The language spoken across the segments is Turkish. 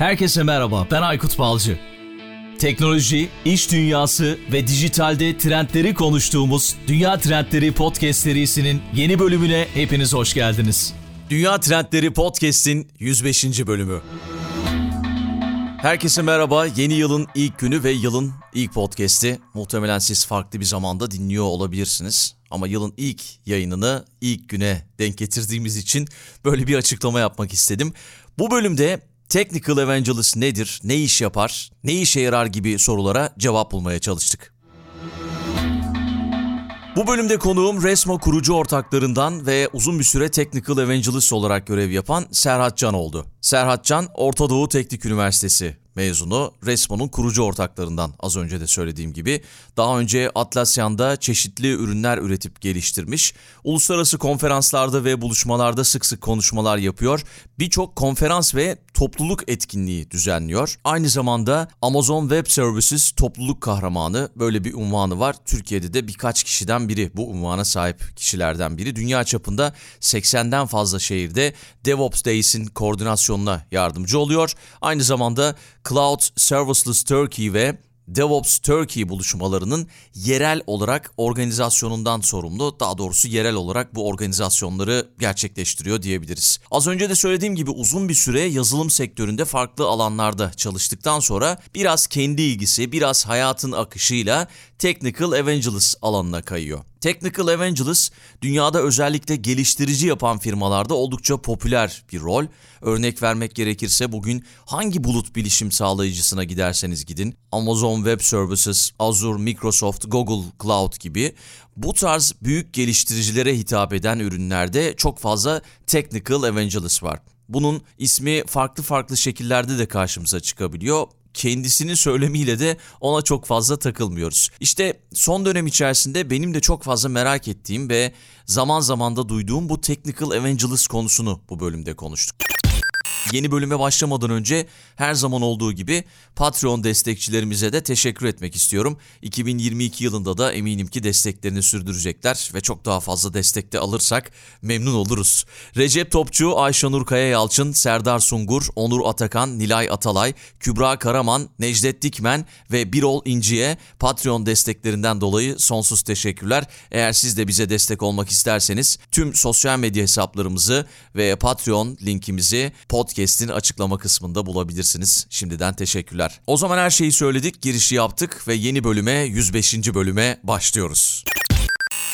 Herkese merhaba, ben Aykut Balcı. Teknoloji, iş dünyası ve dijitalde trendleri konuştuğumuz Dünya Trendleri Podcast serisinin yeni bölümüne hepiniz hoş geldiniz. Dünya Trendleri Podcast'in 105. bölümü. Herkese merhaba. Yeni yılın ilk günü ve yılın ilk podcast'i. Muhtemelen siz farklı bir zamanda dinliyor olabilirsiniz. Ama yılın ilk yayınını ilk güne denk getirdiğimiz için böyle bir açıklama yapmak istedim. Bu bölümde Technical Evangelist nedir, ne iş yapar, ne işe yarar gibi sorulara cevap bulmaya çalıştık. Bu bölümde konuğum Resmo kurucu ortaklarından ve uzun bir süre Technical Evangelist olarak görev yapan Serhat Can oldu. Serhat Can, Orta Doğu Teknik Üniversitesi mezunu Resmo'nun kurucu ortaklarından az önce de söylediğim gibi. Daha önce Atlasyan'da çeşitli ürünler üretip geliştirmiş. Uluslararası konferanslarda ve buluşmalarda sık sık konuşmalar yapıyor. Birçok konferans ve topluluk etkinliği düzenliyor. Aynı zamanda Amazon Web Services topluluk kahramanı böyle bir unvanı var. Türkiye'de de birkaç kişiden biri bu unvana sahip kişilerden biri. Dünya çapında 80'den fazla şehirde DevOps Days'in koordinasyonuna yardımcı oluyor. Aynı zamanda Cloud Serviceless Turkey ve DevOps Turkey buluşmalarının yerel olarak organizasyonundan sorumlu. Daha doğrusu yerel olarak bu organizasyonları gerçekleştiriyor diyebiliriz. Az önce de söylediğim gibi uzun bir süre yazılım sektöründe farklı alanlarda çalıştıktan sonra biraz kendi ilgisi, biraz hayatın akışıyla Technical Evangelist alanına kayıyor. Technical Evangelist dünyada özellikle geliştirici yapan firmalarda oldukça popüler bir rol. Örnek vermek gerekirse bugün hangi bulut bilişim sağlayıcısına giderseniz gidin, Amazon Web Services, Azure, Microsoft, Google Cloud gibi bu tarz büyük geliştiricilere hitap eden ürünlerde çok fazla Technical Evangelist var. Bunun ismi farklı farklı şekillerde de karşımıza çıkabiliyor kendisinin söylemiyle de ona çok fazla takılmıyoruz. İşte son dönem içerisinde benim de çok fazla merak ettiğim ve zaman zaman da duyduğum bu Technical Evangelist konusunu bu bölümde konuştuk. Yeni bölüme başlamadan önce her zaman olduğu gibi Patreon destekçilerimize de teşekkür etmek istiyorum. 2022 yılında da eminim ki desteklerini sürdürecekler ve çok daha fazla destek de alırsak memnun oluruz. Recep Topçu, Ayşenur Kaya Yalçın, Serdar Sungur, Onur Atakan, Nilay Atalay, Kübra Karaman, Necdet Dikmen ve Birol İnci'ye Patreon desteklerinden dolayı sonsuz teşekkürler. Eğer siz de bize destek olmak isterseniz tüm sosyal medya hesaplarımızı ve Patreon linkimizi podcast'in açıklama kısmında bulabilirsiniz. Şimdiden teşekkürler. O zaman her şeyi söyledik, girişi yaptık ve yeni bölüme 105. bölüme başlıyoruz.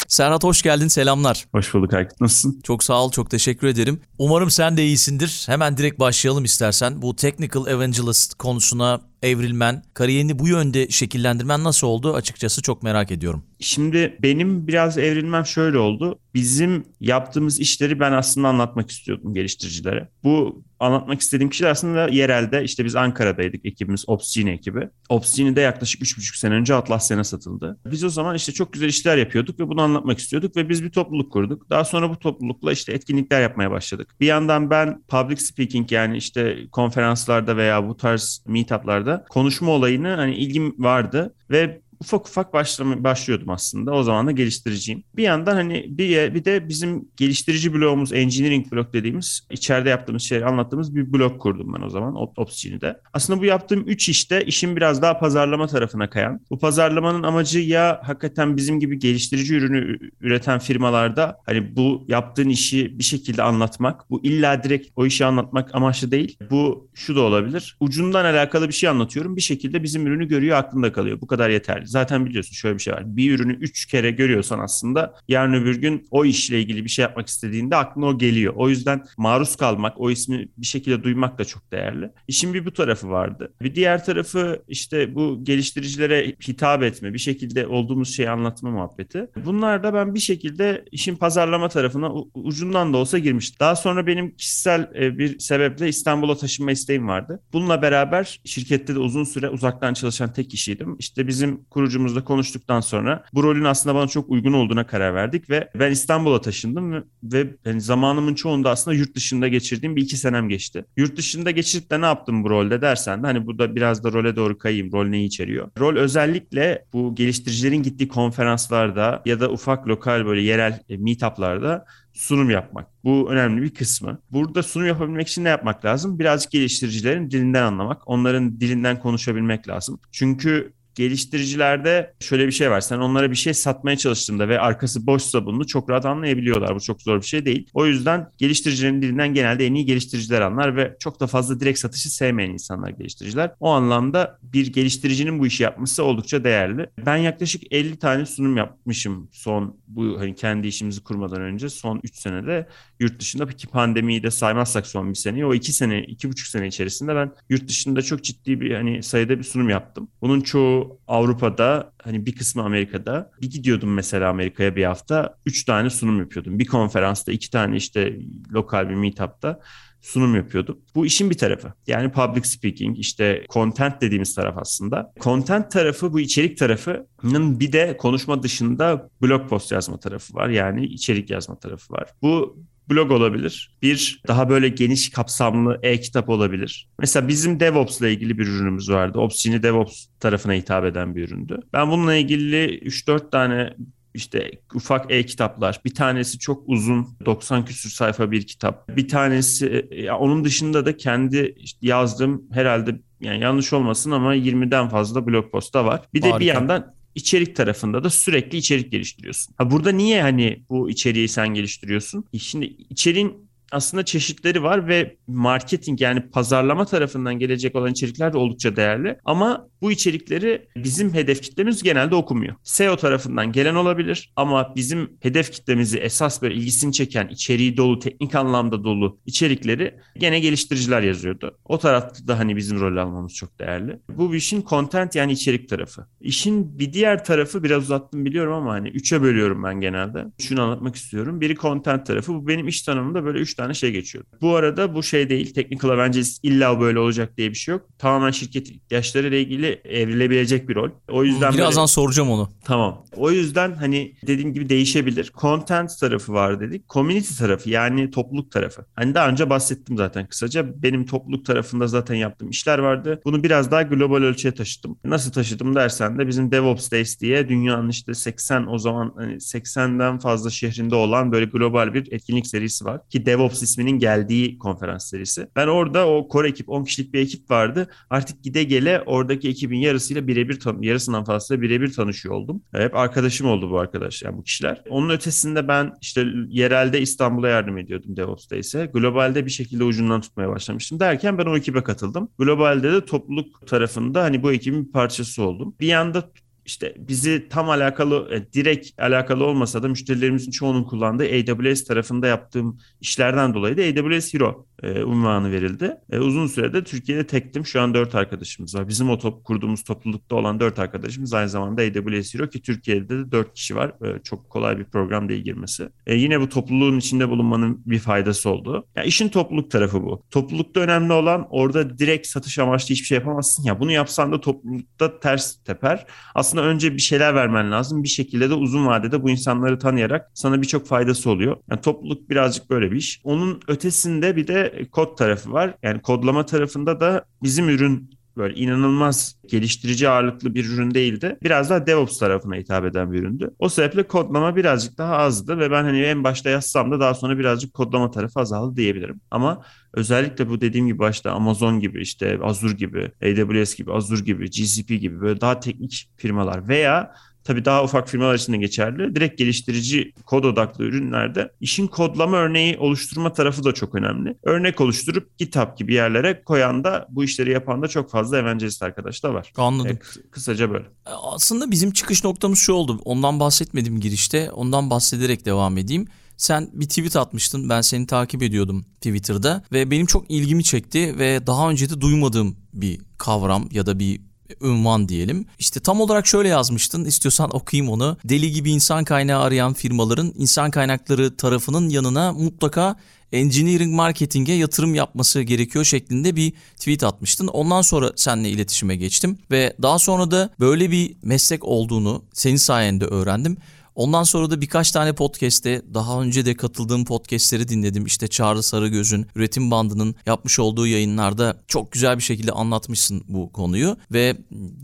Serhat hoş geldin, selamlar. Hoş bulduk Aykut, nasılsın? Çok sağ ol, çok teşekkür ederim. Umarım sen de iyisindir. Hemen direkt başlayalım istersen. Bu Technical Evangelist konusuna evrilmen, kariyerini bu yönde şekillendirmen nasıl oldu açıkçası çok merak ediyorum. Şimdi benim biraz evrilmem şöyle oldu. Bizim yaptığımız işleri ben aslında anlatmak istiyordum geliştiricilere. Bu anlatmak istediğim kişiler aslında yerelde işte biz Ankara'daydık ekibimiz Opsgene ekibi. Opsgene de yaklaşık 3,5 sene önce Atlassian'a satıldı. Biz o zaman işte çok güzel işler yapıyorduk ve bunu anlatmak istiyorduk ve biz bir topluluk kurduk. Daha sonra bu toplulukla işte etkinlikler yapmaya başladık. Bir yandan ben public speaking yani işte konferanslarda veya bu tarz meetuplarda konuşma olayını hani ilgim vardı ve ufak ufak başlama, başlıyordum aslında. O zaman da geliştiriciyim. Bir yandan hani bir, bir de bizim geliştirici bloğumuz, engineering blok dediğimiz içeride yaptığımız şeyleri anlattığımız bir blok kurdum ben o zaman Opsgene'de. Aslında bu yaptığım üç işte işin biraz daha pazarlama tarafına kayan. Bu pazarlamanın amacı ya hakikaten bizim gibi geliştirici ürünü üreten firmalarda hani bu yaptığın işi bir şekilde anlatmak. Bu illa direkt o işi anlatmak amaçlı değil. Bu şu da olabilir. Ucundan alakalı bir şey anlatıyorum. Bir şekilde bizim ürünü görüyor aklında kalıyor. Bu kadar yeterli. Zaten biliyorsun şöyle bir şey var. Bir ürünü üç kere görüyorsan aslında yarın öbür gün o işle ilgili bir şey yapmak istediğinde aklına o geliyor. O yüzden maruz kalmak, o ismi bir şekilde duymak da çok değerli. İşin bir bu tarafı vardı. Bir diğer tarafı işte bu geliştiricilere hitap etme, bir şekilde olduğumuz şeyi anlatma muhabbeti. Bunlar da ben bir şekilde işin pazarlama tarafına ucundan da olsa girmiştim. Daha sonra benim kişisel e, bir sebeple İstanbul'a taşınma isteğim vardı. Bununla beraber şirkette de uzun süre uzaktan çalışan tek kişiydim. İşte bizim kurucumuzla konuştuktan sonra bu rolün aslında bana çok uygun olduğuna karar verdik ve ben İstanbul'a taşındım ve, ve yani zamanımın çoğunda aslında yurt dışında geçirdiğim bir iki senem geçti. Yurt dışında geçirip de ne yaptım bu rolde dersen de hani burada biraz da role doğru kayayım. Rol neyi içeriyor? Rol özellikle bu geliştiricilerin gittiği konferanslarda ya da ufak lokal böyle yerel e, meetuplarda sunum yapmak. Bu önemli bir kısmı. Burada sunum yapabilmek için ne yapmak lazım? Birazcık geliştiricilerin dilinden anlamak, onların dilinden konuşabilmek lazım. Çünkü geliştiricilerde şöyle bir şey var. Sen onlara bir şey satmaya çalıştığında ve arkası boşsa bunu çok rahat anlayabiliyorlar. Bu çok zor bir şey değil. O yüzden geliştiricilerin dilinden genelde en iyi geliştiriciler anlar ve çok da fazla direkt satışı sevmeyen insanlar geliştiriciler. O anlamda bir geliştiricinin bu işi yapması oldukça değerli. Ben yaklaşık 50 tane sunum yapmışım son bu hani kendi işimizi kurmadan önce son 3 senede yurt dışında ki pandemiyi de saymazsak son bir seneyi o 2 sene 2,5 sene içerisinde ben yurt dışında çok ciddi bir hani sayıda bir sunum yaptım. Bunun çoğu Avrupa'da hani bir kısmı Amerika'da. Bir gidiyordum mesela Amerika'ya bir hafta. Üç tane sunum yapıyordum. Bir konferansta iki tane işte lokal bir meetup'ta sunum yapıyordum. Bu işin bir tarafı. Yani public speaking, işte content dediğimiz taraf aslında. Content tarafı bu içerik tarafının bir de konuşma dışında blog post yazma tarafı var. Yani içerik yazma tarafı var. Bu blog olabilir. Bir daha böyle geniş kapsamlı e-kitap olabilir. Mesela bizim DevOps ile ilgili bir ürünümüz vardı. Opsgenie DevOps tarafına hitap eden bir üründü. Ben bununla ilgili 3-4 tane işte ufak e-kitaplar. Bir tanesi çok uzun 90 küsür sayfa bir kitap. Bir tanesi ya onun dışında da kendi işte yazdığım herhalde yani yanlış olmasın ama 20'den fazla blog posta var. Bir de Harika. bir yandan içerik tarafında da sürekli içerik geliştiriyorsun. Ha burada niye hani bu içeriği sen geliştiriyorsun? E şimdi içeriğin aslında çeşitleri var ve marketing yani pazarlama tarafından gelecek olan içerikler de oldukça değerli. Ama bu içerikleri bizim hedef kitlemiz genelde okumuyor. SEO tarafından gelen olabilir ama bizim hedef kitlemizi esas böyle ilgisini çeken içeriği dolu, teknik anlamda dolu içerikleri gene geliştiriciler yazıyordu. O tarafta da hani bizim rol almamız çok değerli. Bu işin content yani içerik tarafı. İşin bir diğer tarafı biraz uzattım biliyorum ama hani üçe bölüyorum ben genelde. Şunu anlatmak istiyorum. Biri content tarafı. Bu benim iş tanımımda böyle üç tane şey geçiyor. Bu arada bu şey değil. Technical Evangelist illa böyle olacak diye bir şey yok. Tamamen şirket ihtiyaçları ile ilgili evrilebilecek bir rol. O yüzden birazdan böyle... soracağım onu. Tamam. O yüzden hani dediğim gibi değişebilir. Content tarafı var dedik. Community tarafı yani topluluk tarafı. Hani daha önce bahsettim zaten kısaca. Benim topluluk tarafında zaten yaptığım işler vardı. Bunu biraz daha global ölçüye taşıdım. Nasıl taşıdım dersen de bizim DevOps Days diye dünyanın işte 80 o zaman hani 80'den fazla şehrinde olan böyle global bir etkinlik serisi var. Ki DevOps DevOps isminin geldiği konferans serisi. Ben orada o core ekip 10 kişilik bir ekip vardı. Artık gide gele oradaki ekibin yarısıyla birebir yarısından fazla birebir tanışıyor oldum. Hep arkadaşım oldu bu arkadaş yani bu kişiler. Onun ötesinde ben işte yerelde İstanbul'a yardım ediyordum DevOps'ta ise. Globalde bir şekilde ucundan tutmaya başlamıştım. Derken ben o ekibe katıldım. Globalde de topluluk tarafında hani bu ekibin bir parçası oldum. Bir yanda işte bizi tam alakalı, e, direkt alakalı olmasa da müşterilerimizin çoğunun kullandığı AWS tarafında yaptığım işlerden dolayı da AWS Hero e, unvanı verildi. E, uzun sürede Türkiye'de tektim. Şu an dört arkadaşımız var. Bizim o top, kurduğumuz toplulukta olan dört arkadaşımız aynı zamanda AWS Hero ki Türkiye'de de dört kişi var. E, çok kolay bir program değil girmesi. E, yine bu topluluğun içinde bulunmanın bir faydası oldu. Ya işin topluluk tarafı bu. Toplulukta önemli olan orada direkt satış amaçlı hiçbir şey yapamazsın. Ya bunu yapsan da toplulukta ters teper. Aslında önce bir şeyler vermen lazım. Bir şekilde de uzun vadede bu insanları tanıyarak sana birçok faydası oluyor. Yani topluluk birazcık böyle bir iş. Onun ötesinde bir de kod tarafı var. Yani kodlama tarafında da bizim ürün böyle inanılmaz geliştirici ağırlıklı bir ürün değildi. Biraz daha DevOps tarafına hitap eden bir üründü. O sebeple kodlama birazcık daha azdı ve ben hani en başta yazsam da daha sonra birazcık kodlama tarafı azaldı diyebilirim. Ama özellikle bu dediğim gibi başta Amazon gibi işte Azure gibi, AWS gibi, Azure gibi, GCP gibi böyle daha teknik firmalar veya Tabii daha ufak firmalar için de geçerli. Direkt geliştirici kod odaklı ürünlerde işin kodlama örneği oluşturma tarafı da çok önemli. Örnek oluşturup GitHub gibi yerlere koyan da bu işleri yapan da çok fazla evangelist arkadaş da var. Anladım. E, kısaca böyle. E, aslında bizim çıkış noktamız şu oldu. Ondan bahsetmedim girişte. Ondan bahsederek devam edeyim. Sen bir tweet atmıştın. Ben seni takip ediyordum Twitter'da ve benim çok ilgimi çekti ve daha önce de duymadığım bir kavram ya da bir ünvan diyelim. İşte tam olarak şöyle yazmıştın. İstiyorsan okuyayım onu. Deli gibi insan kaynağı arayan firmaların insan kaynakları tarafının yanına mutlaka engineering marketing'e yatırım yapması gerekiyor şeklinde bir tweet atmıştın. Ondan sonra seninle iletişime geçtim ve daha sonra da böyle bir meslek olduğunu senin sayende öğrendim. Ondan sonra da birkaç tane podcast'te daha önce de katıldığım podcast'leri dinledim. İşte Çağrı Sarıgöz'ün üretim bandının yapmış olduğu yayınlarda çok güzel bir şekilde anlatmışsın bu konuyu ve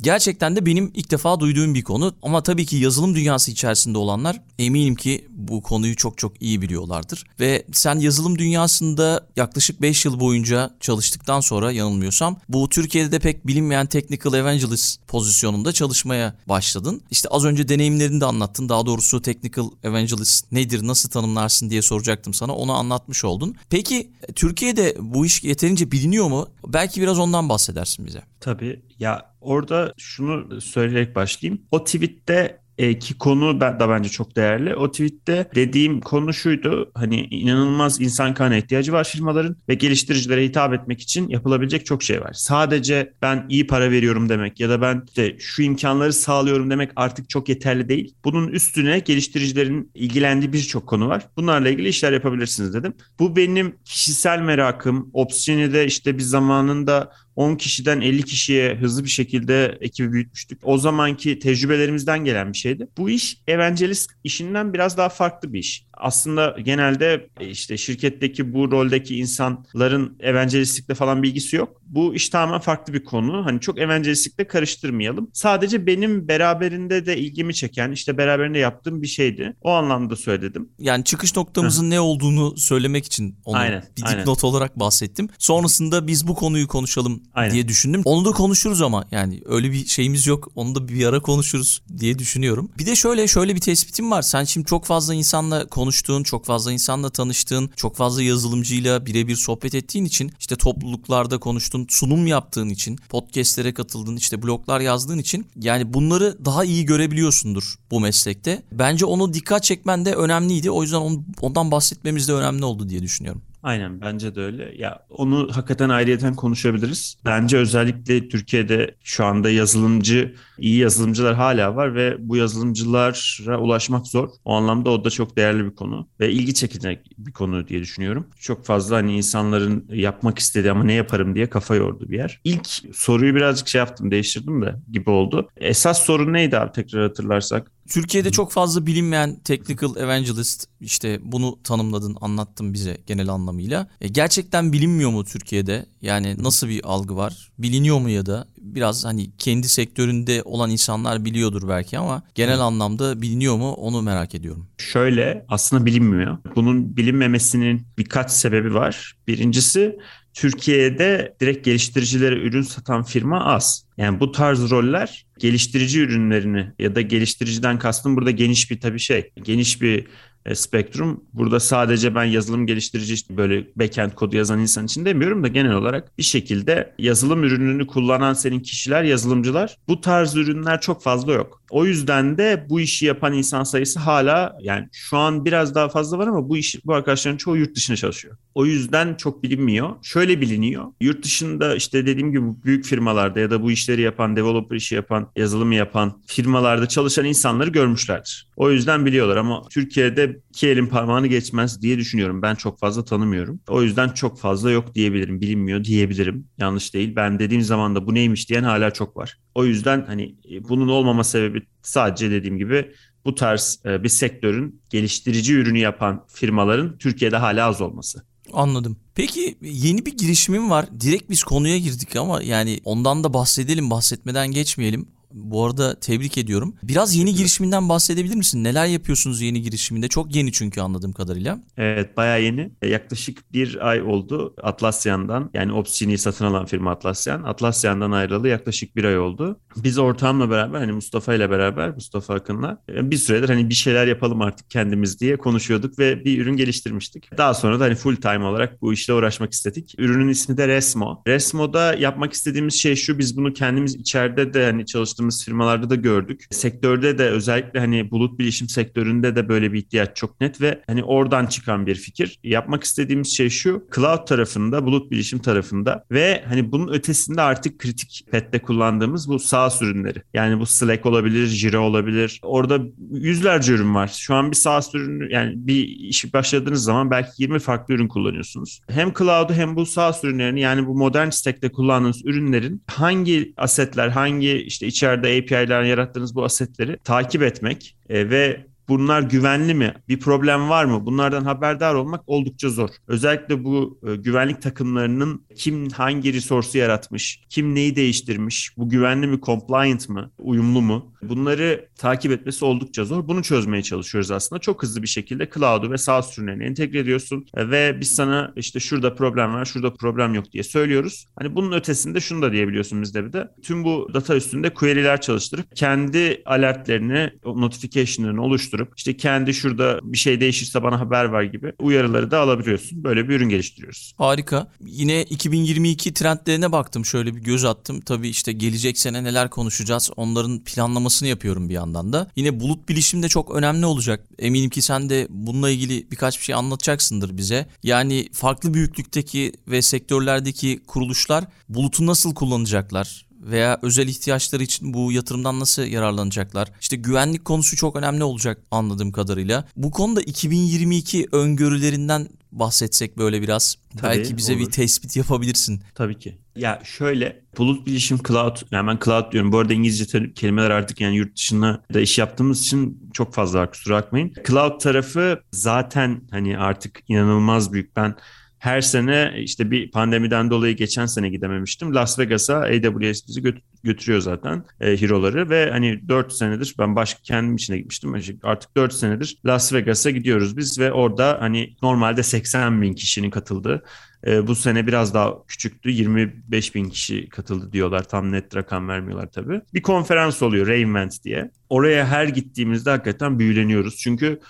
gerçekten de benim ilk defa duyduğum bir konu ama tabii ki yazılım dünyası içerisinde olanlar eminim ki bu konuyu çok çok iyi biliyorlardır. Ve sen yazılım dünyasında yaklaşık 5 yıl boyunca çalıştıktan sonra yanılmıyorsam bu Türkiye'de de pek bilinmeyen Technical Evangelist pozisyonunda çalışmaya başladın. İşte az önce deneyimlerini de anlattın. Daha doğrusu Technical Evangelist nedir, nasıl tanımlarsın diye soracaktım sana. Onu anlatmış oldun. Peki Türkiye'de bu iş yeterince biliniyor mu? Belki biraz ondan bahsedersin bize. Tabii. Ya orada şunu söyleyerek başlayayım. O tweette e, ki konu da bence çok değerli. O tweette dediğim konu şuydu. Hani inanılmaz insan kaynağına ihtiyacı var firmaların ve geliştiricilere hitap etmek için yapılabilecek çok şey var. Sadece ben iyi para veriyorum demek ya da ben işte şu imkanları sağlıyorum demek artık çok yeterli değil. Bunun üstüne geliştiricilerin ilgilendiği birçok konu var. Bunlarla ilgili işler yapabilirsiniz dedim. Bu benim kişisel merakım. Opsiyonide işte bir zamanında 10 kişiden 50 kişiye hızlı bir şekilde ekibi büyütmüştük. O zamanki tecrübelerimizden gelen bir şeydi. Bu iş evangelist işinden biraz daha farklı bir iş. Aslında genelde e, işte şirketteki bu roldeki insanların evangelistlikle falan bilgisi yok. Bu iş tamamen farklı bir konu. Hani çok evangelistlikle karıştırmayalım. Sadece benim beraberinde de ilgimi çeken işte beraberinde yaptığım bir şeydi. O anlamda söyledim. Yani çıkış noktamızın ne olduğunu söylemek için onu Aynen, bir dipnot olarak bahsettim. Sonrasında biz bu konuyu konuşalım Aynen. diye düşündüm. Onu da konuşuruz ama yani öyle bir şeyimiz yok. Onu da bir ara konuşuruz diye düşünüyorum. Bir de şöyle şöyle bir tespitim var. Sen şimdi çok fazla insanla konuştuğun, çok fazla insanla tanıştığın, çok fazla yazılımcıyla birebir sohbet ettiğin için işte topluluklarda konuştun, sunum yaptığın için, podcastlere katıldığın, işte bloglar yazdığın için yani bunları daha iyi görebiliyorsundur bu meslekte. Bence onu dikkat çekmen de önemliydi. O yüzden on- ondan bahsetmemiz de önemli oldu diye düşünüyorum. Aynen bence de öyle. Ya onu hakikaten ayrıyeten konuşabiliriz. Bence özellikle Türkiye'de şu anda yazılımcı, iyi yazılımcılar hala var ve bu yazılımcılara ulaşmak zor. O anlamda o da çok değerli bir konu ve ilgi çekecek bir konu diye düşünüyorum. Çok fazla hani insanların yapmak istediği ama ne yaparım diye kafa yordu bir yer. İlk soruyu birazcık şey yaptım, değiştirdim de gibi oldu. Esas sorun neydi abi tekrar hatırlarsak? Türkiye'de çok fazla bilinmeyen technical evangelist işte bunu tanımladın, anlattın bize genel anlamıyla. E, gerçekten bilinmiyor mu Türkiye'de? Yani nasıl bir algı var? Biliniyor mu ya da biraz hani kendi sektöründe olan insanlar biliyordur belki ama genel anlamda biliniyor mu onu merak ediyorum. Şöyle aslında bilinmiyor. Bunun bilinmemesinin birkaç sebebi var. Birincisi Türkiye'de direkt geliştiricilere ürün satan firma az. Yani bu tarz roller geliştirici ürünlerini ya da geliştiriciden kastım burada geniş bir tabii şey, geniş bir spektrum. Burada sadece ben yazılım geliştirici işte böyle backend kodu yazan insan için demiyorum da genel olarak bir şekilde yazılım ürününü kullanan senin kişiler, yazılımcılar bu tarz ürünler çok fazla yok. O yüzden de bu işi yapan insan sayısı hala yani şu an biraz daha fazla var ama bu iş bu arkadaşların çoğu yurt dışında çalışıyor. O yüzden çok bilinmiyor. Şöyle biliniyor. Yurt dışında işte dediğim gibi büyük firmalarda ya da bu işleri yapan, developer işi yapan, yazılımı yapan firmalarda çalışan insanları görmüşlerdir. O yüzden biliyorlar ama Türkiye'de iki elin parmağını geçmez diye düşünüyorum. Ben çok fazla tanımıyorum. O yüzden çok fazla yok diyebilirim. Bilinmiyor diyebilirim. Yanlış değil. Ben dediğim zaman da bu neymiş diyen hala çok var. O yüzden hani e, bunun olmama sebebi sadece dediğim gibi bu tarz e, bir sektörün geliştirici ürünü yapan firmaların Türkiye'de hala az olması. Anladım. Peki yeni bir girişimim var. Direkt biz konuya girdik ama yani ondan da bahsedelim, bahsetmeden geçmeyelim. Bu arada tebrik ediyorum. Biraz yeni girişiminden bahsedebilir misin? Neler yapıyorsunuz yeni girişiminde? Çok yeni çünkü anladığım kadarıyla. Evet bayağı yeni. E, Yaklaşık bir ay oldu Atlassian'dan yani Opsgeni'yi satın alan firma Atlassian. Atlassian'dan ayrılalı yaklaşık bir ay oldu. Biz ortağımla beraber hani Mustafa ile beraber Mustafa Akın'la e, bir süredir hani bir şeyler yapalım artık kendimiz diye konuşuyorduk ve bir ürün geliştirmiştik. Daha sonra da hani full time olarak bu işle uğraşmak istedik. Ürünün ismi de Resmo. Resmo'da yapmak istediğimiz şey şu biz bunu kendimiz içeride de hani çalıştığımız çalıştığımız firmalarda da gördük. Sektörde de özellikle hani bulut bilişim sektöründe de böyle bir ihtiyaç çok net ve hani oradan çıkan bir fikir. Yapmak istediğimiz şey şu. Cloud tarafında, bulut bilişim tarafında ve hani bunun ötesinde artık kritik pette kullandığımız bu SaaS ürünleri. Yani bu Slack olabilir, Jira olabilir. Orada yüzlerce ürün var. Şu an bir SaaS ürünü yani bir işi başladığınız zaman belki 20 farklı ürün kullanıyorsunuz. Hem cloud'u hem bu SaaS ürünlerini yani bu modern stack'te kullandığınız ürünlerin hangi asetler, hangi işte içeride API'ler yarattığınız bu asetleri takip etmek e, ve Bunlar güvenli mi? Bir problem var mı? Bunlardan haberdar olmak oldukça zor. Özellikle bu e, güvenlik takımlarının kim hangi resource'u yaratmış, kim neyi değiştirmiş, bu güvenli mi, compliant mı, uyumlu mu? Bunları takip etmesi oldukça zor. Bunu çözmeye çalışıyoruz aslında. Çok hızlı bir şekilde cloud'u ve SaaS ürünlerini entegre ediyorsun e, ve biz sana işte şurada problem var, şurada problem yok diye söylüyoruz. Hani bunun ötesinde şunu da diyebiliyorsun bizde bir de. Tüm bu data üstünde query'ler çalıştırıp kendi alertlerini, notification'larını oluşturup işte kendi şurada bir şey değişirse bana haber ver gibi uyarıları da alabiliyorsun. Böyle bir ürün geliştiriyoruz. Harika. Yine 2022 trendlerine baktım. Şöyle bir göz attım. Tabii işte gelecek sene neler konuşacağız. Onların planlamasını yapıyorum bir yandan da. Yine bulut bilişim de çok önemli olacak. Eminim ki sen de bununla ilgili birkaç bir şey anlatacaksındır bize. Yani farklı büyüklükteki ve sektörlerdeki kuruluşlar bulutu nasıl kullanacaklar? Veya özel ihtiyaçları için bu yatırımdan nasıl yararlanacaklar? İşte güvenlik konusu çok önemli olacak anladığım kadarıyla. Bu konuda 2022 öngörülerinden bahsetsek böyle biraz. Tabii, Belki bize olur. bir tespit yapabilirsin. Tabii ki. Ya şöyle bulut bilişim cloud yani ben cloud diyorum. Bu arada İngilizce kelimeler artık yani yurt dışına da iş yaptığımız için çok fazla kusura bakmayın. Cloud tarafı zaten hani artık inanılmaz büyük. Ben her sene işte bir pandemiden dolayı geçen sene gidememiştim. Las Vegas'a AWS bizi göt- götürüyor zaten e, hero'ları ve hani 4 senedir ben başka kendim içine gitmiştim. Artık 4 senedir Las Vegas'a gidiyoruz biz ve orada hani normalde 80 bin kişinin katıldığı e, bu sene biraz daha küçüktü. 25 bin kişi katıldı diyorlar. Tam net rakam vermiyorlar tabii. Bir konferans oluyor Reinvent diye. Oraya her gittiğimizde hakikaten büyüleniyoruz. Çünkü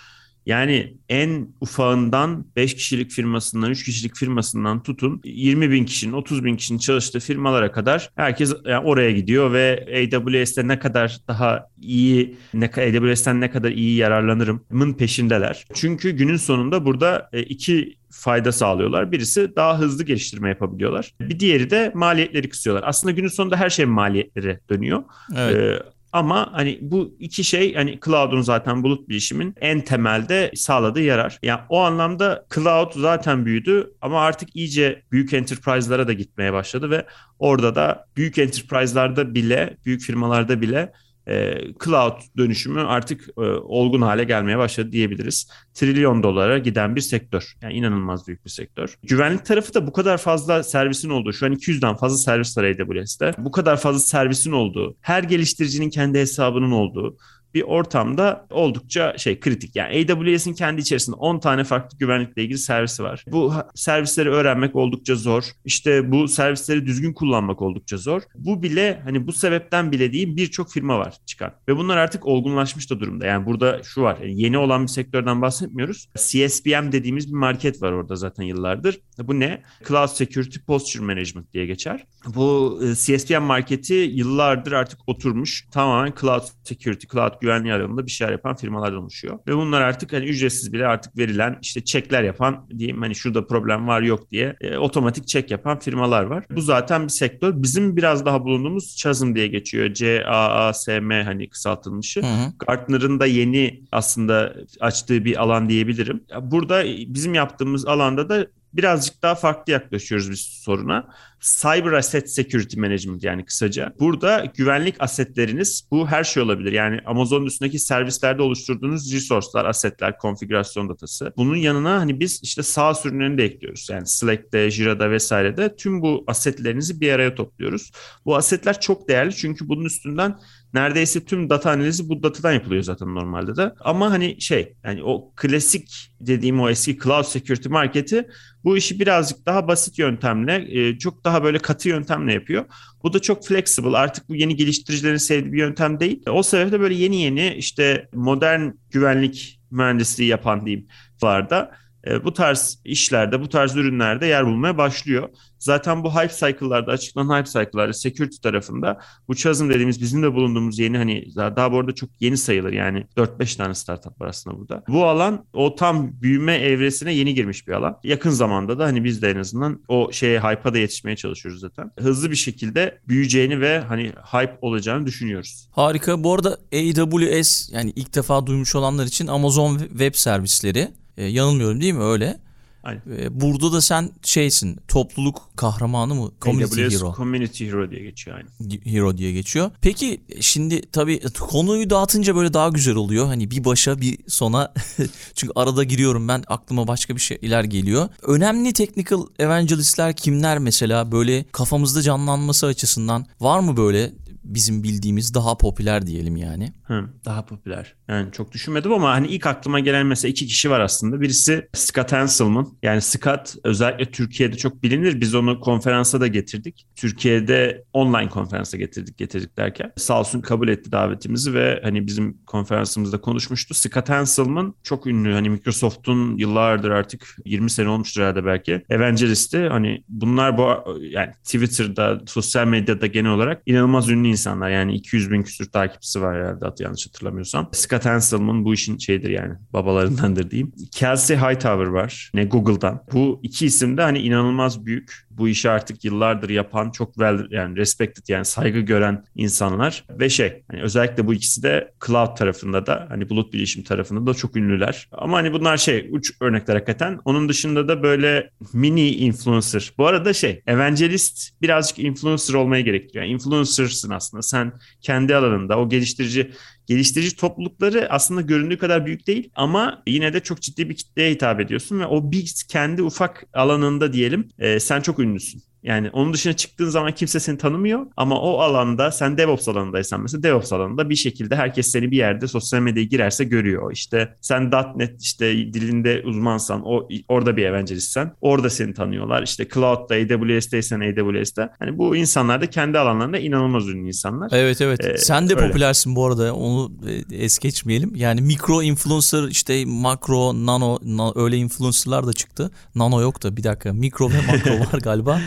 yani en ufağından 5 kişilik firmasından, 3 kişilik firmasından tutun 20 bin kişinin, 30 bin kişinin çalıştığı firmalara kadar herkes yani oraya gidiyor ve AWS'te ne kadar daha iyi, ne, AWS'ten ne kadar iyi yararlanırımın peşindeler. Çünkü günün sonunda burada e, iki fayda sağlıyorlar. Birisi daha hızlı geliştirme yapabiliyorlar. Bir diğeri de maliyetleri kısıyorlar. Aslında günün sonunda her şey maliyetleri dönüyor. Evet. Ee, ama hani bu iki şey hani cloud'un zaten bulut bilişimin en temelde sağladığı yarar. Yani o anlamda cloud zaten büyüdü ama artık iyice büyük enterprise'lara da gitmeye başladı ve orada da büyük enterprise'larda bile, büyük firmalarda bile e, cloud dönüşümü artık e, olgun hale gelmeye başladı diyebiliriz. Trilyon dolara giden bir sektör. Yani inanılmaz büyük bir sektör. Güvenlik tarafı da bu kadar fazla servisin olduğu, şu an 200'den fazla servis var AWS'de. Bu kadar fazla servisin olduğu, her geliştiricinin kendi hesabının olduğu, bir ortamda oldukça şey kritik. Yani AWS'in kendi içerisinde 10 tane farklı güvenlikle ilgili servisi var. Bu servisleri öğrenmek oldukça zor. İşte bu servisleri düzgün kullanmak oldukça zor. Bu bile hani bu sebepten bile değil birçok firma var çıkan. Ve bunlar artık olgunlaşmış da durumda. Yani burada şu var. Yeni olan bir sektörden bahsetmiyoruz. CSPM dediğimiz bir market var orada zaten yıllardır. Bu ne? Cloud Security Posture Management diye geçer. Bu e, CSPM marketi yıllardır artık oturmuş. Tamamen Cloud Security, Cloud güvenliği alanında bir şeyler yapan firmalardan oluşuyor. Ve bunlar artık hani ücretsiz bile artık verilen işte çekler yapan diyeyim hani şurada problem var yok diye e, otomatik çek yapan firmalar var. Bu zaten bir sektör. Bizim biraz daha bulunduğumuz Chasm diye geçiyor. C-A-A-S-M hani kısaltılmışı. Hı hı. Gartner'ın da yeni aslında açtığı bir alan diyebilirim. Burada bizim yaptığımız alanda da birazcık daha farklı yaklaşıyoruz biz soruna. Cyber Asset Security Management yani kısaca. Burada güvenlik asetleriniz bu her şey olabilir. Yani Amazon'un üstündeki servislerde oluşturduğunuz resource'lar, asetler, konfigürasyon datası. Bunun yanına hani biz işte sağ ürünlerini de ekliyoruz. Yani Slack'te, Jira'da vesairede tüm bu asetlerinizi bir araya topluyoruz. Bu asetler çok değerli çünkü bunun üstünden neredeyse tüm data analizi bu datadan yapılıyor zaten normalde de. Ama hani şey yani o klasik dediğim o eski cloud security marketi bu işi birazcık daha basit yöntemle, e, çok daha böyle katı yöntemle yapıyor. Bu da çok flexible. Artık bu yeni geliştiricilerin sevdiği bir yöntem değil. O sebeple böyle yeni yeni işte modern güvenlik mühendisliği yapan diyeyim varda e, bu tarz işlerde, bu tarz ürünlerde yer bulmaya başlıyor. Zaten bu hype cycle'larda, açıklanan hype cycle'larda security tarafında bu Chasm dediğimiz bizim de bulunduğumuz yeni hani daha, daha bu arada çok yeni sayılır yani 4-5 tane startup var aslında burada. Bu alan o tam büyüme evresine yeni girmiş bir alan. Yakın zamanda da hani biz de en azından o şeye hype'a da yetişmeye çalışıyoruz zaten. Hızlı bir şekilde büyüyeceğini ve hani hype olacağını düşünüyoruz. Harika. Bu arada AWS yani ilk defa duymuş olanlar için Amazon Web Servisleri. Ee, yanılmıyorum değil mi öyle? Aynen. Ee, burada da sen şeysin topluluk kahramanı mı? Community AWS Hero. Community Hero diye geçiyor aynı. Hero diye geçiyor. Peki şimdi tabii konuyu dağıtınca böyle daha güzel oluyor. Hani bir başa bir sona. Çünkü arada giriyorum ben aklıma başka bir şeyler geliyor. Önemli technical evangelistler kimler mesela böyle kafamızda canlanması açısından var mı böyle bizim bildiğimiz daha popüler diyelim yani. Hı, daha popüler. Yani çok düşünmedim ama hani ilk aklıma gelen mesela iki kişi var aslında. Birisi Scott Hanselman. Yani Scott özellikle Türkiye'de çok bilinir. Biz onu konferansa da getirdik. Türkiye'de online konferansa getirdik getirdik derken. Sağ olsun kabul etti davetimizi ve hani bizim konferansımızda konuşmuştu. Scott Hanselman çok ünlü. Hani Microsoft'un yıllardır artık 20 sene olmuştur herhalde belki. Evangelisti. Hani bunlar bu yani Twitter'da, sosyal medyada genel olarak inanılmaz ünlü insanlar. Yani 200 bin küsur takipçisi var herhalde yanlış hatırlamıyorsam. Scott Hanselman bu işin şeydir yani babalarındandır diyeyim. Kelsey Hightower var ne Google'dan. Bu iki isim de hani inanılmaz büyük bu işi artık yıllardır yapan çok well yani respected yani saygı gören insanlar ve şey hani özellikle bu ikisi de cloud tarafında da hani bulut bilişim tarafında da çok ünlüler. Ama hani bunlar şey uç örnekler hakikaten. Onun dışında da böyle mini influencer. Bu arada şey evangelist birazcık influencer olmaya gerektiriyor. Yani influencer'sın aslında. Sen kendi alanında o geliştirici geliştirici toplulukları aslında göründüğü kadar büyük değil ama yine de çok ciddi bir kitleye hitap ediyorsun ve o bir kendi ufak alanında diyelim e, sen çok ünlüsün. Yani onun dışına çıktığın zaman kimse seni tanımıyor ama o alanda sen DevOps alanındaysan mesela DevOps alanında bir şekilde herkes seni bir yerde sosyal medyaya girerse görüyor. İşte sen .NET işte dilinde uzmansan o orada bir evangelistsen orada seni tanıyorlar. İşte Cloud'da AWS'teysen AWS'te. Hani bu insanlar da kendi alanlarında inanılmaz ünlü insanlar. Evet evet. Ee, sen de öyle. popülersin bu arada. Onu es geçmeyelim. Yani mikro influencer işte makro, nano, nano öyle influencerlar da çıktı. Nano yok da bir dakika. Mikro ve makro var galiba.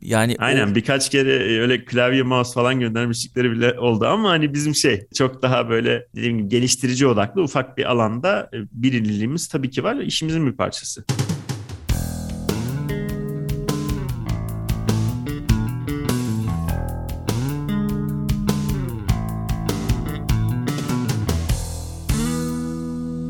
Yani Aynen o... birkaç kere e, öyle klavye mouse falan göndermişlikleri bile oldu ama hani bizim şey çok daha böyle dediğim gibi geliştirici odaklı ufak bir alanda e, bilinirliğimiz tabii ki var. işimizin bir parçası.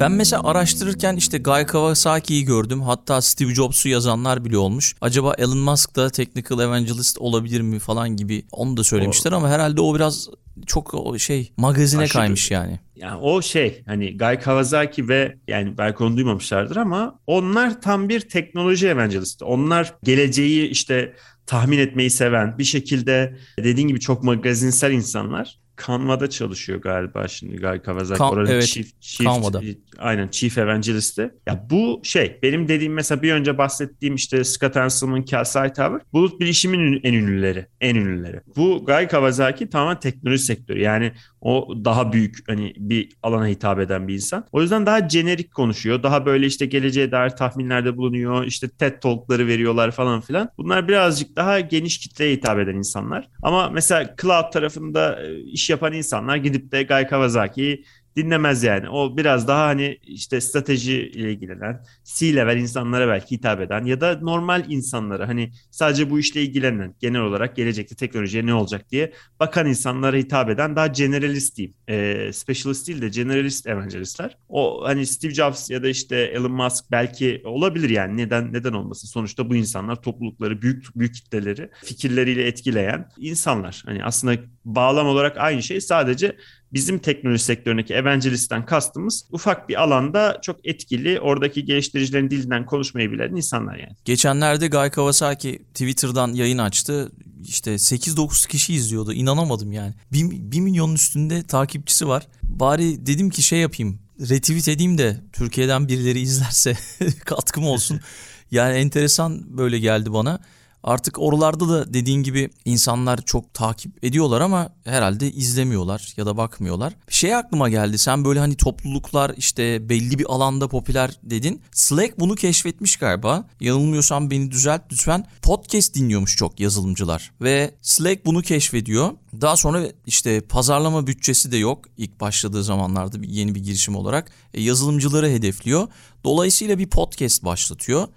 Ben mesela araştırırken işte Guy Kawasaki'yi gördüm. Hatta Steve Jobs'u yazanlar bile olmuş. Acaba Elon Musk da Technical Evangelist olabilir mi falan gibi onu da söylemişler o... ama herhalde o biraz çok şey magazine Aşırı. kaymış yani. Yani o şey hani Guy Kawasaki ve yani belki onu duymamışlardır ama onlar tam bir teknoloji evangelisti. Onlar geleceği işte tahmin etmeyi seven bir şekilde dediğin gibi çok magazinsel insanlar. Canva'da çalışıyor galiba şimdi Guy Kawasaki. Kan, Oranın evet, chief, chief, Canva'da. Aynen Chief Evangelist'i. Ya bu şey benim dediğim mesela bir önce bahsettiğim işte Scott Hanselman, Kelsey Tower bulut bilişimin en ünlüleri. En ünlüleri. Bu Guy Kawasaki tamamen teknoloji sektörü. Yani o daha büyük hani bir alana hitap eden bir insan. O yüzden daha jenerik konuşuyor. Daha böyle işte geleceğe dair tahminlerde bulunuyor. İşte TED Talk'ları veriyorlar falan filan. Bunlar birazcık daha geniş kitleye hitap eden insanlar. Ama mesela Cloud tarafında e, iş yapan insanlar gidip de Guy Kawasaki'yi dinlemez yani. O biraz daha hani işte strateji ile ilgilenen, C-level insanlara belki hitap eden ya da normal insanlara hani sadece bu işle ilgilenen, genel olarak gelecekte teknolojiye ne olacak diye bakan insanlara hitap eden daha generalist diyeyim. E, specialist değil de generalist evangelistler. O hani Steve Jobs ya da işte Elon Musk belki olabilir yani neden neden olmasın. Sonuçta bu insanlar toplulukları, büyük büyük kitleleri fikirleriyle etkileyen insanlar. Hani aslında bağlam olarak aynı şey sadece bizim teknoloji sektöründeki evangelist'ten kastımız ufak bir alanda çok etkili oradaki geliştiricilerin dilinden konuşmayı bilen insanlar yani. Geçenlerde Guy Kawasaki Twitter'dan yayın açtı. İşte 8-9 kişi izliyordu. İnanamadım yani. 1, 1 milyonun üstünde takipçisi var. Bari dedim ki şey yapayım. Retweet edeyim de Türkiye'den birileri izlerse katkım olsun. yani enteresan böyle geldi bana. Artık oralarda da dediğin gibi insanlar çok takip ediyorlar ama herhalde izlemiyorlar ya da bakmıyorlar. Bir şey aklıma geldi. Sen böyle hani topluluklar işte belli bir alanda popüler dedin. Slack bunu keşfetmiş galiba. Yanılmıyorsam beni düzelt lütfen. Podcast dinliyormuş çok yazılımcılar ve Slack bunu keşfediyor. Daha sonra işte pazarlama bütçesi de yok ilk başladığı zamanlarda yeni bir girişim olarak. E, yazılımcıları hedefliyor. Dolayısıyla bir podcast başlatıyor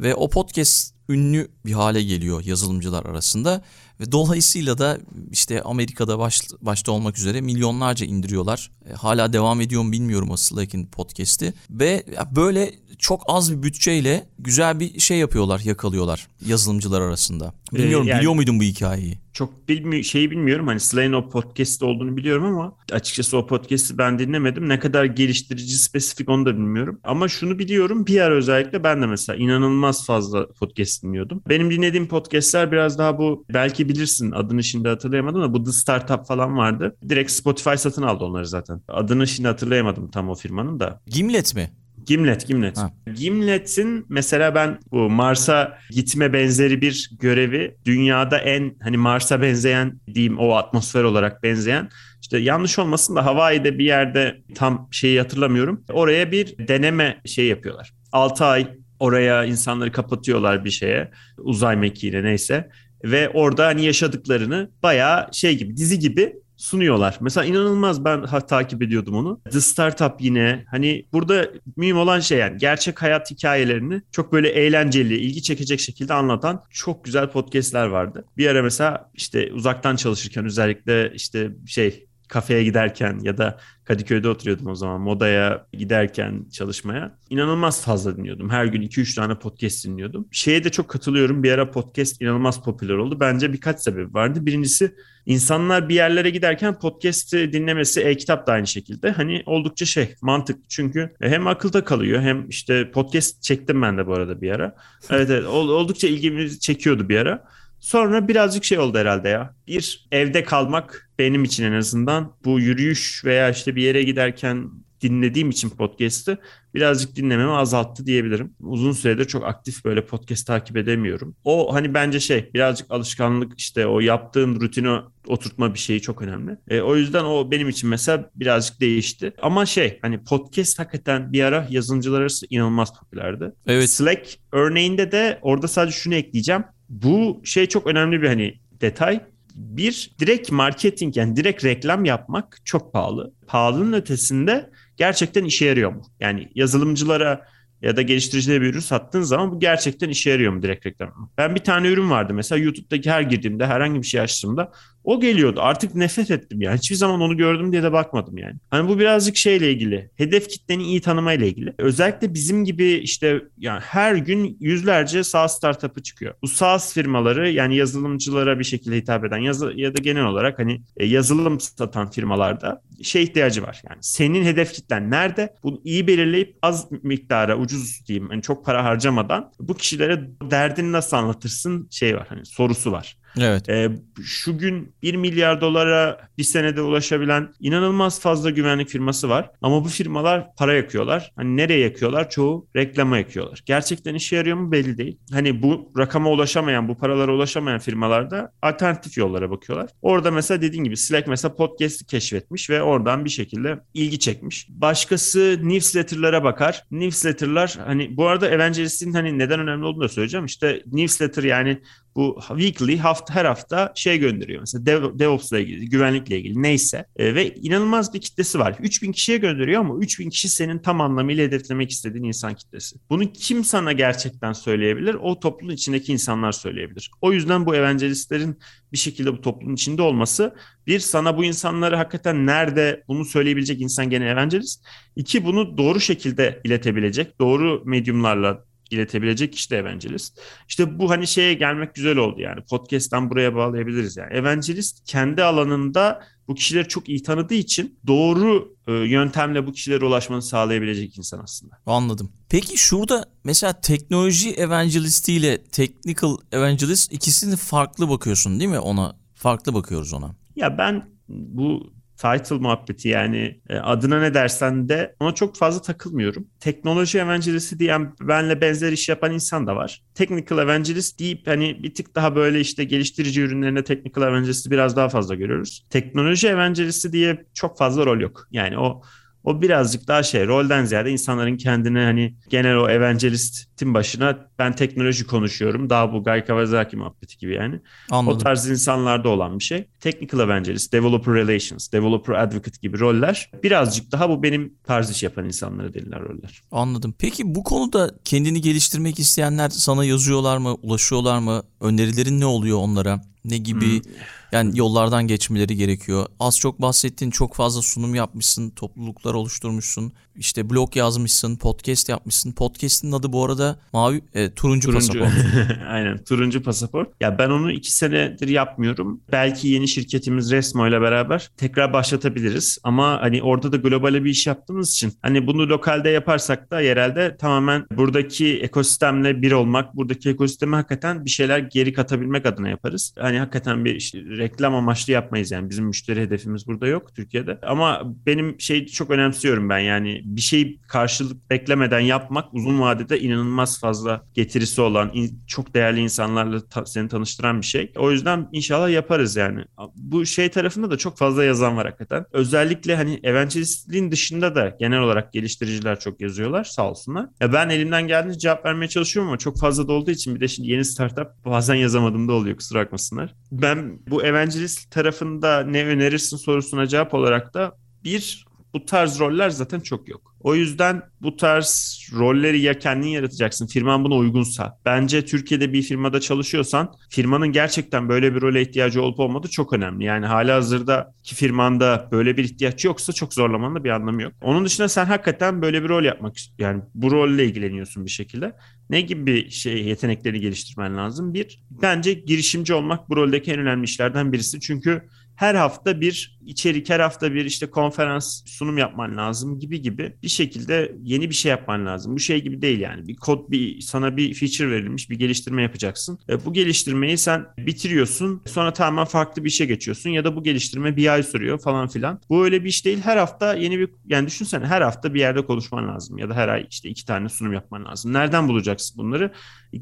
ve o podcast ünlü bir hale geliyor yazılımcılar arasında ve dolayısıyla da işte Amerika'da baş, başta olmak üzere milyonlarca indiriyorlar. E, hala devam ediyor mu bilmiyorum o Slack'in podcast'i ve böyle çok az bir bütçeyle güzel bir şey yapıyorlar, yakalıyorlar yazılımcılar arasında. Bilmiyorum Ee, yani- biliyor muydun bu hikayeyi? Çok bilmi şeyi bilmiyorum hani Slay'in o podcast olduğunu biliyorum ama açıkçası o podcast'i ben dinlemedim. Ne kadar geliştirici spesifik onu da bilmiyorum. Ama şunu biliyorum bir ara özellikle ben de mesela inanılmaz fazla podcast dinliyordum. Benim dinlediğim podcast'ler biraz daha bu belki bilirsin adını şimdi hatırlayamadım da bu The Startup falan vardı. Direkt Spotify satın aldı onları zaten. Adını şimdi hatırlayamadım tam o firmanın da. Gimlet mi? Gimlet, Gimlet. Ha. Gimlet'in mesela ben bu Mars'a gitme benzeri bir görevi dünyada en hani Mars'a benzeyen diyeyim o atmosfer olarak benzeyen işte yanlış olmasın da Hawaii'de bir yerde tam şeyi hatırlamıyorum. Oraya bir deneme şey yapıyorlar. 6 ay oraya insanları kapatıyorlar bir şeye uzay mekiğine neyse ve orada hani yaşadıklarını bayağı şey gibi dizi gibi sunuyorlar. Mesela inanılmaz ben ha, takip ediyordum onu. The Startup yine hani burada mühim olan şey yani gerçek hayat hikayelerini çok böyle eğlenceli, ilgi çekecek şekilde anlatan çok güzel podcastler vardı. Bir ara mesela işte uzaktan çalışırken özellikle işte şey kafeye giderken ya da Kadıköy'de oturuyordum o zaman modaya giderken çalışmaya. inanılmaz fazla dinliyordum. Her gün 2-3 tane podcast dinliyordum. Şeye de çok katılıyorum. Bir ara podcast inanılmaz popüler oldu. Bence birkaç sebebi vardı. Birincisi insanlar bir yerlere giderken podcast'i dinlemesi e-kitap da aynı şekilde. Hani oldukça şey mantıklı çünkü hem akılda kalıyor hem işte podcast çektim ben de bu arada bir ara. Evet, evet ol- oldukça ilgimi çekiyordu bir ara. Sonra birazcık şey oldu herhalde ya. Bir evde kalmak benim için en azından bu yürüyüş veya işte bir yere giderken dinlediğim için podcast'ı birazcık dinlememi azalttı diyebilirim. Uzun süredir çok aktif böyle podcast takip edemiyorum. O hani bence şey birazcık alışkanlık işte o yaptığın rutine oturtma bir şeyi çok önemli. E, o yüzden o benim için mesela birazcık değişti. Ama şey hani podcast hakikaten bir ara yazılımcılar arası inanılmaz popülerdi. Evet. Slack örneğinde de orada sadece şunu ekleyeceğim. Bu şey çok önemli bir hani detay. Bir direkt marketing yani direkt reklam yapmak çok pahalı. Pahalının ötesinde gerçekten işe yarıyor mu? Yani yazılımcılara ya da geliştiricilere bir ürün sattığın zaman bu gerçekten işe yarıyor mu direkt reklam? Ben bir tane ürün vardı mesela YouTube'daki her girdiğimde herhangi bir şey açtığımda o geliyordu. Artık nefret ettim yani. Hiçbir zaman onu gördüm diye de bakmadım yani. Hani bu birazcık şeyle ilgili. Hedef kitleni iyi tanımayla ilgili. Özellikle bizim gibi işte yani her gün yüzlerce SaaS startup'ı çıkıyor. Bu SaaS firmaları yani yazılımcılara bir şekilde hitap eden yazı, ya da genel olarak hani e, yazılım satan firmalarda şey ihtiyacı var. Yani senin hedef kitlen nerede? Bunu iyi belirleyip az miktara ucuz diyeyim hani çok para harcamadan bu kişilere derdini nasıl anlatırsın şey var hani sorusu var. Evet. Ee, şu gün 1 milyar dolara bir senede ulaşabilen inanılmaz fazla güvenlik firması var. Ama bu firmalar para yakıyorlar. Hani nereye yakıyorlar? Çoğu reklama yakıyorlar. Gerçekten işe yarıyor mu belli değil. Hani bu rakama ulaşamayan, bu paralara ulaşamayan firmalarda alternatif yollara bakıyorlar. Orada mesela dediğin gibi Slack mesela podcast'i keşfetmiş ve oradan bir şekilde ilgi çekmiş. Başkası newsletter'lara bakar. Newsletter'lar hani bu arada Evangelist'in hani neden önemli olduğunu da söyleyeceğim. İşte newsletter yani bu weekly hafta her hafta şey gönderiyor. Mesela Dev, DevOps'la ilgili, güvenlikle ilgili neyse. E, ve inanılmaz bir kitlesi var. 3000 kişiye gönderiyor ama 3000 kişi senin tam anlamıyla hedeflemek istediğin insan kitlesi. Bunu kim sana gerçekten söyleyebilir? O toplumun içindeki insanlar söyleyebilir. O yüzden bu evangelistlerin bir şekilde bu toplumun içinde olması bir sana bu insanları hakikaten nerede bunu söyleyebilecek insan gene evangelist. İki bunu doğru şekilde iletebilecek, doğru medyumlarla iletebilecek kişi de evangelist. İşte bu hani şeye gelmek güzel oldu yani. Podcast'tan buraya bağlayabiliriz yani. Evangelist kendi alanında bu kişileri çok iyi tanıdığı için doğru e, yöntemle bu kişilere ulaşmanı sağlayabilecek insan aslında. Anladım. Peki şurada mesela teknoloji evangelisti ile technical evangelist ikisini farklı bakıyorsun değil mi ona? Farklı bakıyoruz ona. Ya ben bu title muhabbeti yani e, adına ne dersen de ona çok fazla takılmıyorum. Teknoloji evangelisi diyen benle benzer iş yapan insan da var. Technical evangelist deyip hani bir tık daha böyle işte geliştirici ürünlerinde technical evangelist'i biraz daha fazla görüyoruz. Teknoloji evangelisti diye çok fazla rol yok. Yani o o birazcık daha şey rolden ziyade insanların kendine hani genel o evangelistin başına ben teknoloji konuşuyorum. Daha bu Guy Kawasaki muhabbeti gibi yani. Anladım. O tarz insanlarda olan bir şey. Technical evangelist, developer relations, developer advocate gibi roller birazcık daha bu benim tarz iş yapan insanlara denilen roller. Anladım. Peki bu konuda kendini geliştirmek isteyenler sana yazıyorlar mı, ulaşıyorlar mı? Önerilerin ne oluyor onlara? Ne gibi Hmm. Yani yollardan geçmeleri gerekiyor? Az çok bahsettin, çok fazla sunum yapmışsın, topluluklar oluşturmuşsun. İşte blog yazmışsın, podcast yapmışsın. Podcast'in adı bu arada Mavi e, Turuncu, Pasaport. Aynen turuncu pasaport. Ya ben onu iki senedir yapmıyorum. Belki yeni şirketimiz Resmo ile beraber tekrar başlatabiliriz. Ama hani orada da globale bir iş yaptığımız için hani bunu lokalde yaparsak da yerelde tamamen buradaki ekosistemle bir olmak, buradaki ekosisteme hakikaten bir şeyler geri katabilmek adına yaparız. Hani hakikaten bir işte reklam amaçlı yapmayız yani bizim müşteri hedefimiz burada yok Türkiye'de. Ama benim şey çok önemsiyorum ben yani bir şey karşılık beklemeden yapmak uzun vadede inanılmaz fazla getirisi olan çok değerli insanlarla ta- seni tanıştıran bir şey. O yüzden inşallah yaparız yani. Bu şey tarafında da çok fazla yazan var hakikaten. Özellikle hani evangelistliğin dışında da genel olarak geliştiriciler çok yazıyorlar sağ olsunlar. Ya ben elimden geldiğince cevap vermeye çalışıyorum ama çok fazla da olduğu için bir de şimdi yeni startup bazen yazamadım da oluyor kusura bakmasınlar. Ben bu evangelist tarafında ne önerirsin sorusuna cevap olarak da bir bu tarz roller zaten çok yok. O yüzden bu tarz rolleri ya kendin yaratacaksın firman buna uygunsa. Bence Türkiye'de bir firmada çalışıyorsan firmanın gerçekten böyle bir role ihtiyacı olup olmadığı çok önemli. Yani hala hazırda ki firmanda böyle bir ihtiyaç yoksa çok zorlamanın da bir anlamı yok. Onun dışında sen hakikaten böyle bir rol yapmak yani bu rolle ilgileniyorsun bir şekilde. Ne gibi şey yetenekleri geliştirmen lazım? Bir, bence girişimci olmak bu roldeki en önemli işlerden birisi. Çünkü her hafta bir içerik, her hafta bir işte konferans sunum yapman lazım gibi gibi bir şekilde yeni bir şey yapman lazım. Bu şey gibi değil yani. Bir kod, bir sana bir feature verilmiş, bir geliştirme yapacaksın. E, bu geliştirmeyi sen bitiriyorsun, sonra tamamen farklı bir işe geçiyorsun ya da bu geliştirme bir ay sürüyor falan filan. Bu öyle bir iş değil. Her hafta yeni bir yani düşünsene her hafta bir yerde konuşman lazım ya da her ay işte iki tane sunum yapman lazım. Nereden bulacaksın bunları?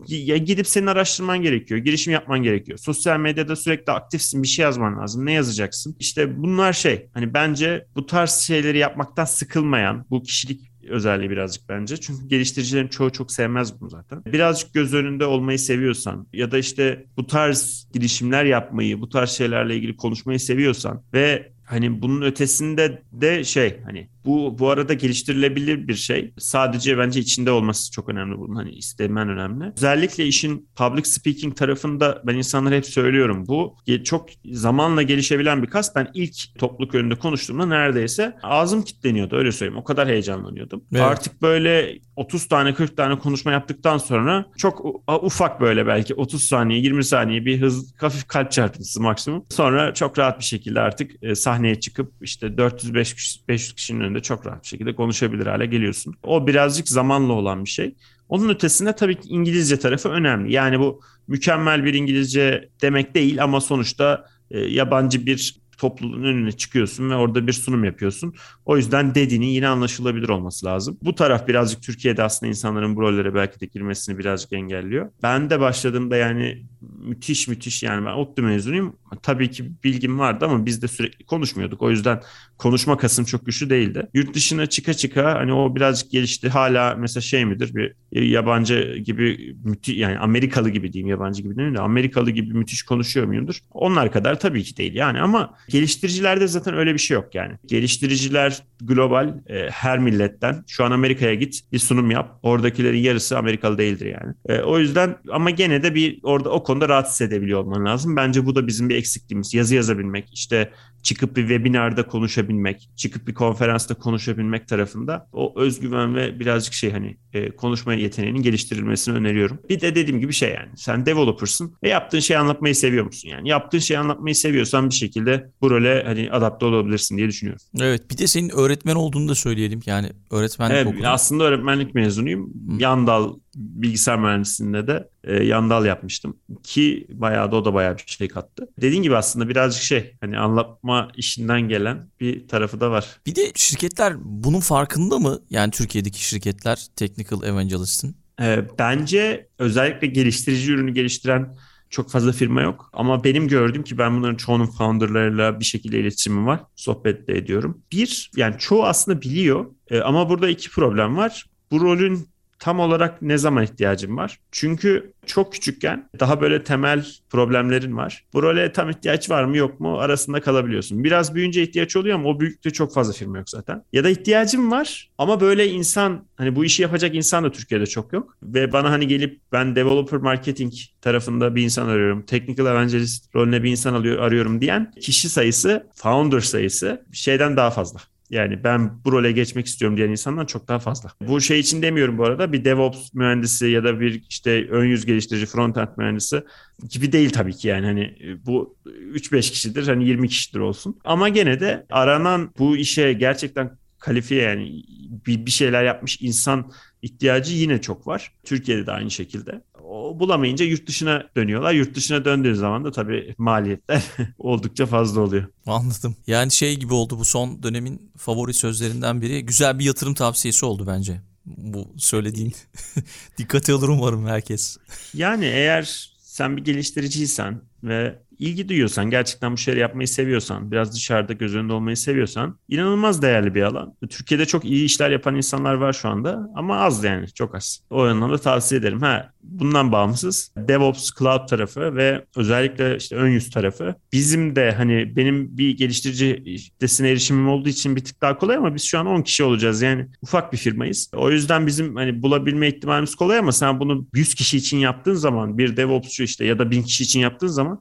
Ya gidip senin araştırman gerekiyor, girişim yapman gerekiyor. Sosyal medyada sürekli aktifsin, bir şey yazman lazım. Ne yazacaksın? İşte bunlar şey, hani bence bu tarz şeyleri yapmaktan sıkılmayan, bu kişilik özelliği birazcık bence. Çünkü geliştiricilerin çoğu çok sevmez bunu zaten. Birazcık göz önünde olmayı seviyorsan ya da işte bu tarz girişimler yapmayı, bu tarz şeylerle ilgili konuşmayı seviyorsan ve hani bunun ötesinde de şey hani bu bu arada geliştirilebilir bir şey. Sadece bence içinde olması çok önemli bunun. Hani istemen önemli. Özellikle işin public speaking tarafında ben insanlara hep söylüyorum. Bu çok zamanla gelişebilen bir kas. Ben ilk topluluk önünde konuştuğumda neredeyse ağzım kilitleniyordu öyle söyleyeyim. O kadar heyecanlanıyordum. Evet. Artık böyle 30 tane 40 tane konuşma yaptıktan sonra çok ufak böyle belki 30 saniye 20 saniye bir hız hafif kalp çarpıntısı maksimum. Sonra çok rahat bir şekilde artık sahneye çıkıp işte 400-500 kişinin önünde çok rahat bir şekilde konuşabilir hale geliyorsun. O birazcık zamanla olan bir şey. Onun ötesinde tabii ki İngilizce tarafı önemli. Yani bu mükemmel bir İngilizce demek değil ama sonuçta e, yabancı bir topluluğun önüne çıkıyorsun ve orada bir sunum yapıyorsun. O yüzden dediğinin yine anlaşılabilir olması lazım. Bu taraf birazcık Türkiye'de aslında insanların bu rollere belki de girmesini birazcık engelliyor. Ben de başladığımda yani müthiş müthiş yani ben ODTÜ mezunuyum. Tabii ki bilgim vardı ama biz de sürekli konuşmuyorduk. O yüzden konuşma kasım çok güçlü değildi. Yurt dışına çıka çıka hani o birazcık gelişti. Hala mesela şey midir bir yabancı gibi müthiş yani Amerikalı gibi diyeyim yabancı gibi değil de Amerikalı gibi müthiş konuşuyor muyumdur? Onlar kadar tabii ki değil yani ama geliştiricilerde zaten öyle bir şey yok yani. Geliştiriciler global e, her milletten şu an Amerika'ya git bir sunum yap. Oradakilerin yarısı Amerikalı değildir yani. E, o yüzden ama gene de bir orada o konuda rahat hissedebiliyor olman lazım. Bence bu da bizim bir eksikliğimiz. Yazı yazabilmek, işte çıkıp bir webinarda konuşabilmek, çıkıp bir konferansta konuşabilmek tarafında o özgüven ve birazcık şey hani e, konuşma yeteneğinin geliştirilmesini öneriyorum. Bir de dediğim gibi şey yani sen developer'sın ve yaptığın şeyi anlatmayı seviyor musun yani? Yaptığın şeyi anlatmayı seviyorsan bir şekilde bu role hani adapte olabilirsin diye düşünüyorum. Evet bir de senin öğretmen olduğunu da söyleyelim yani öğretmenlik evet, okudun. Aslında öğretmenlik mezunuyum. Hı. Yan dal bilgisayar mühendisliğinde de e, yandal yapmıştım ki bayağı da o da bayağı bir şey kattı. Dediğin gibi aslında birazcık şey hani anlatma işinden gelen bir tarafı da var. Bir de şirketler bunun farkında mı? Yani Türkiye'deki şirketler Technical Evangelist'in. E, bence özellikle geliştirici ürünü geliştiren çok fazla firma yok. Ama benim gördüğüm ki ben bunların çoğunun founderlarıyla bir şekilde iletişimim var. Sohbet de ediyorum. Bir, yani çoğu aslında biliyor. E, ama burada iki problem var. Bu rolün tam olarak ne zaman ihtiyacım var? Çünkü çok küçükken daha böyle temel problemlerin var. Bu role tam ihtiyaç var mı yok mu arasında kalabiliyorsun. Biraz büyüyünce ihtiyaç oluyor ama o büyüklükte çok fazla firma yok zaten. Ya da ihtiyacım var ama böyle insan hani bu işi yapacak insan da Türkiye'de çok yok. Ve bana hani gelip ben developer marketing tarafında bir insan arıyorum. Technical evangelist rolüne bir insan alıyor, arıyorum diyen kişi sayısı, founder sayısı şeyden daha fazla. Yani ben bu role geçmek istiyorum diyen insandan çok daha fazla. Bu şey için demiyorum bu arada bir DevOps mühendisi ya da bir işte ön yüz geliştirici frontend mühendisi gibi değil tabii ki yani hani bu 3-5 kişidir hani 20 kişidir olsun. Ama gene de aranan bu işe gerçekten kalifiye yani bir, bir şeyler yapmış insan ihtiyacı yine çok var. Türkiye'de de aynı şekilde. O bulamayınca yurt dışına dönüyorlar. Yurt dışına döndüğü zaman da tabii maliyetler oldukça fazla oluyor. Anladım. Yani şey gibi oldu bu son dönemin favori sözlerinden biri. Güzel bir yatırım tavsiyesi oldu bence. Bu söylediğin. Dikkate alır umarım herkes. Yani eğer sen bir geliştiriciysen ve ilgi duyuyorsan, gerçekten bu şeyleri yapmayı seviyorsan, biraz dışarıda göz önünde olmayı seviyorsan inanılmaz değerli bir alan. Türkiye'de çok iyi işler yapan insanlar var şu anda ama az yani çok az. O anlamda tavsiye ederim. Ha bundan bağımsız DevOps Cloud tarafı ve özellikle işte ön yüz tarafı bizim de hani benim bir geliştirici kitlesine erişimim olduğu için bir tık daha kolay ama biz şu an 10 kişi olacağız. Yani ufak bir firmayız. O yüzden bizim hani bulabilme ihtimalimiz kolay ama sen bunu 100 kişi için yaptığın zaman bir DevOps'cu işte ya da 1000 kişi için yaptığın zaman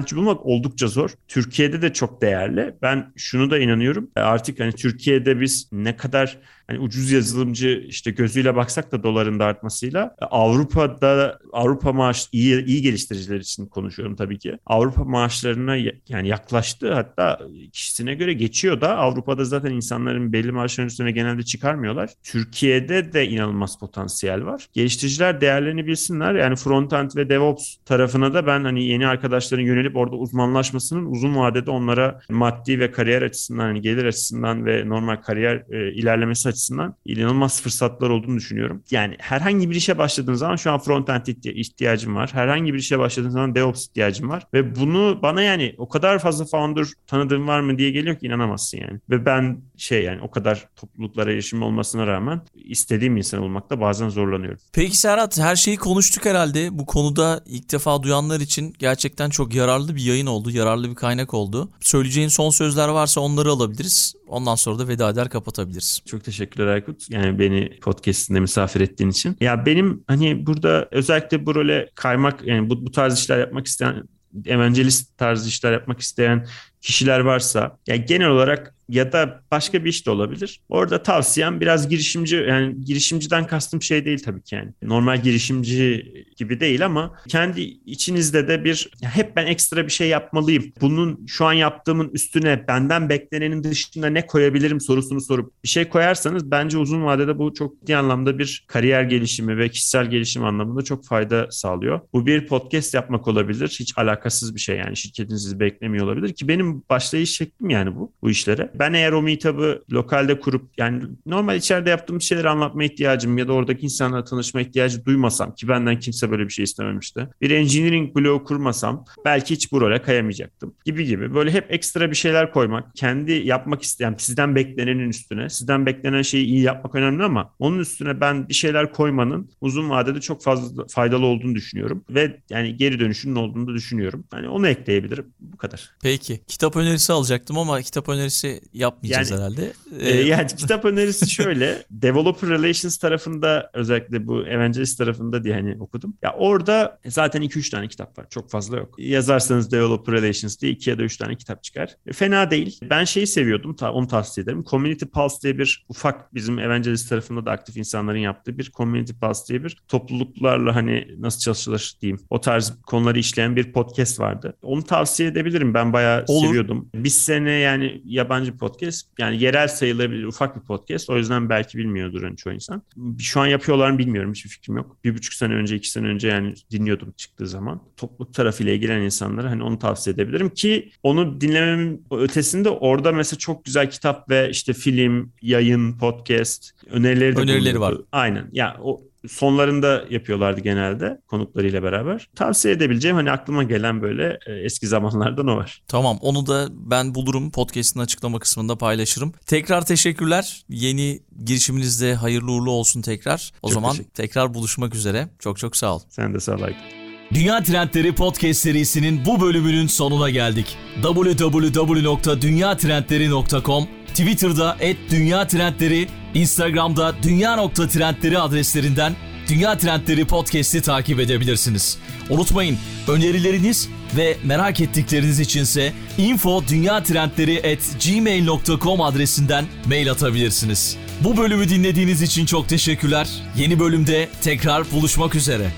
frontendçi bulmak oldukça zor. Türkiye'de de çok değerli. Ben şunu da inanıyorum. Artık hani Türkiye'de biz ne kadar hani ucuz yazılımcı işte gözüyle baksak da doların da artmasıyla Avrupa'da Avrupa maaş iyi iyi geliştiriciler için konuşuyorum tabii ki. Avrupa maaşlarına yani yaklaştı hatta kişisine göre geçiyor da Avrupa'da zaten insanların belli maaşların üstüne genelde çıkarmıyorlar. Türkiye'de de inanılmaz potansiyel var. Geliştiriciler değerlerini bilsinler. Yani frontend ve DevOps tarafına da ben hani yeni arkadaşların yönelip orada uzmanlaşmasının uzun vadede onlara maddi ve kariyer açısından hani gelir açısından ve normal kariyer e, ilerlemesi açısından açısından inanılmaz fırsatlar olduğunu düşünüyorum. Yani herhangi bir işe başladığın zaman şu an frontend ihtiyacım var. Herhangi bir işe başladığın zaman DevOps ihtiyacım var. Ve bunu bana yani o kadar fazla founder tanıdığım var mı diye geliyor ki inanamazsın yani. Ve ben şey yani o kadar topluluklara erişim olmasına rağmen istediğim insan olmakta bazen zorlanıyorum. Peki Serhat her şeyi konuştuk herhalde. Bu konuda ilk defa duyanlar için gerçekten çok yararlı bir yayın oldu. Yararlı bir kaynak oldu. Söyleyeceğin son sözler varsa onları alabiliriz. Ondan sonra da veda eder kapatabiliriz. Çok teşekkürler Aykut. Yani beni podcastinde misafir ettiğin için. Ya benim hani burada özellikle bu role kaymak yani bu, bu tarz işler yapmak isteyen evangelist tarzı işler yapmak isteyen kişiler varsa ya genel olarak ya da başka bir iş de olabilir. Orada tavsiyem biraz girişimci yani girişimciden kastım şey değil tabii ki yani. Normal girişimci gibi değil ama kendi içinizde de bir hep ben ekstra bir şey yapmalıyım. Bunun şu an yaptığımın üstüne benden beklenenin dışında ne koyabilirim sorusunu sorup bir şey koyarsanız bence uzun vadede bu çok ciddi anlamda bir kariyer gelişimi ve kişisel gelişim anlamında çok fayda sağlıyor. Bu bir podcast yapmak olabilir. Hiç alakasız bir şey yani şirketiniz beklemiyor olabilir ki benim başlayış şeklim yani bu bu işlere. Ben eğer o meetup'ı lokalde kurup yani normal içeride yaptığım şeyleri anlatma ihtiyacım ya da oradaki insanlarla tanışma ihtiyacı duymasam ki benden kimse böyle bir şey istememişti. Bir engineering bloğu kurmasam belki hiç bu role kayamayacaktım gibi gibi. Böyle hep ekstra bir şeyler koymak, kendi yapmak isteyen, sizden beklenenin üstüne, sizden beklenen şeyi iyi yapmak önemli ama onun üstüne ben bir şeyler koymanın uzun vadede çok fazla faydalı olduğunu düşünüyorum ve yani geri dönüşünün olduğunu da düşünüyorum. Hani onu ekleyebilirim. Bu kadar. Peki. Kitap önerisi alacaktım ama kitap önerisi yapmayacağız yani, herhalde. Ee, yani kitap önerisi şöyle. Developer Relations tarafında özellikle bu Evangelist tarafında diye hani okudum. Ya orada zaten 2-3 tane kitap var. Çok fazla yok. Yazarsanız Developer Relations diye 2 ya da 3 tane kitap çıkar. E, fena değil. Ben şeyi seviyordum. Ta, onu tavsiye ederim. Community Pulse diye bir ufak bizim Evangelist tarafında da aktif insanların yaptığı bir Community Pulse diye bir topluluklarla hani nasıl çalışılır diyeyim. O tarz konuları işleyen bir podcast vardı. Onu tavsiye edebilirim. Ben bayağı Olur seviyordum. Bir sene yani yabancı podcast yani yerel sayılabilir ufak bir podcast. O yüzden belki bilmiyordur hani çoğu insan. Şu an yapıyorlar mı bilmiyorum hiçbir fikrim yok. Bir buçuk sene önce iki sene önce yani dinliyordum çıktığı zaman. Topluluk tarafıyla ilgilenen insanlara hani onu tavsiye edebilirim ki onu dinlememin ötesinde orada mesela çok güzel kitap ve işte film, yayın, podcast önerileri de Önerileri bulunuyordu. Aynen. Ya o sonlarında yapıyorlardı genelde konuklarıyla beraber. Tavsiye edebileceğim hani aklıma gelen böyle e, eski zamanlardan o var. Tamam onu da ben bulurum podcast'in açıklama kısmında paylaşırım. Tekrar teşekkürler. Yeni girişiminizde hayırlı uğurlu olsun tekrar. O Çok zaman tekrar buluşmak üzere. Çok çok sağ ol. Sen de sağ ol. Dünya Trendleri Podcast serisinin bu bölümünün sonuna geldik. www.dünyatrendleri.com Twitter'da @dünyatrendleri, Instagram'da dünya.trendleri adreslerinden Dünya Trendleri Podcast'i takip edebilirsiniz. Unutmayın önerileriniz ve merak ettikleriniz içinse info gmail.com adresinden mail atabilirsiniz. Bu bölümü dinlediğiniz için çok teşekkürler. Yeni bölümde tekrar buluşmak üzere.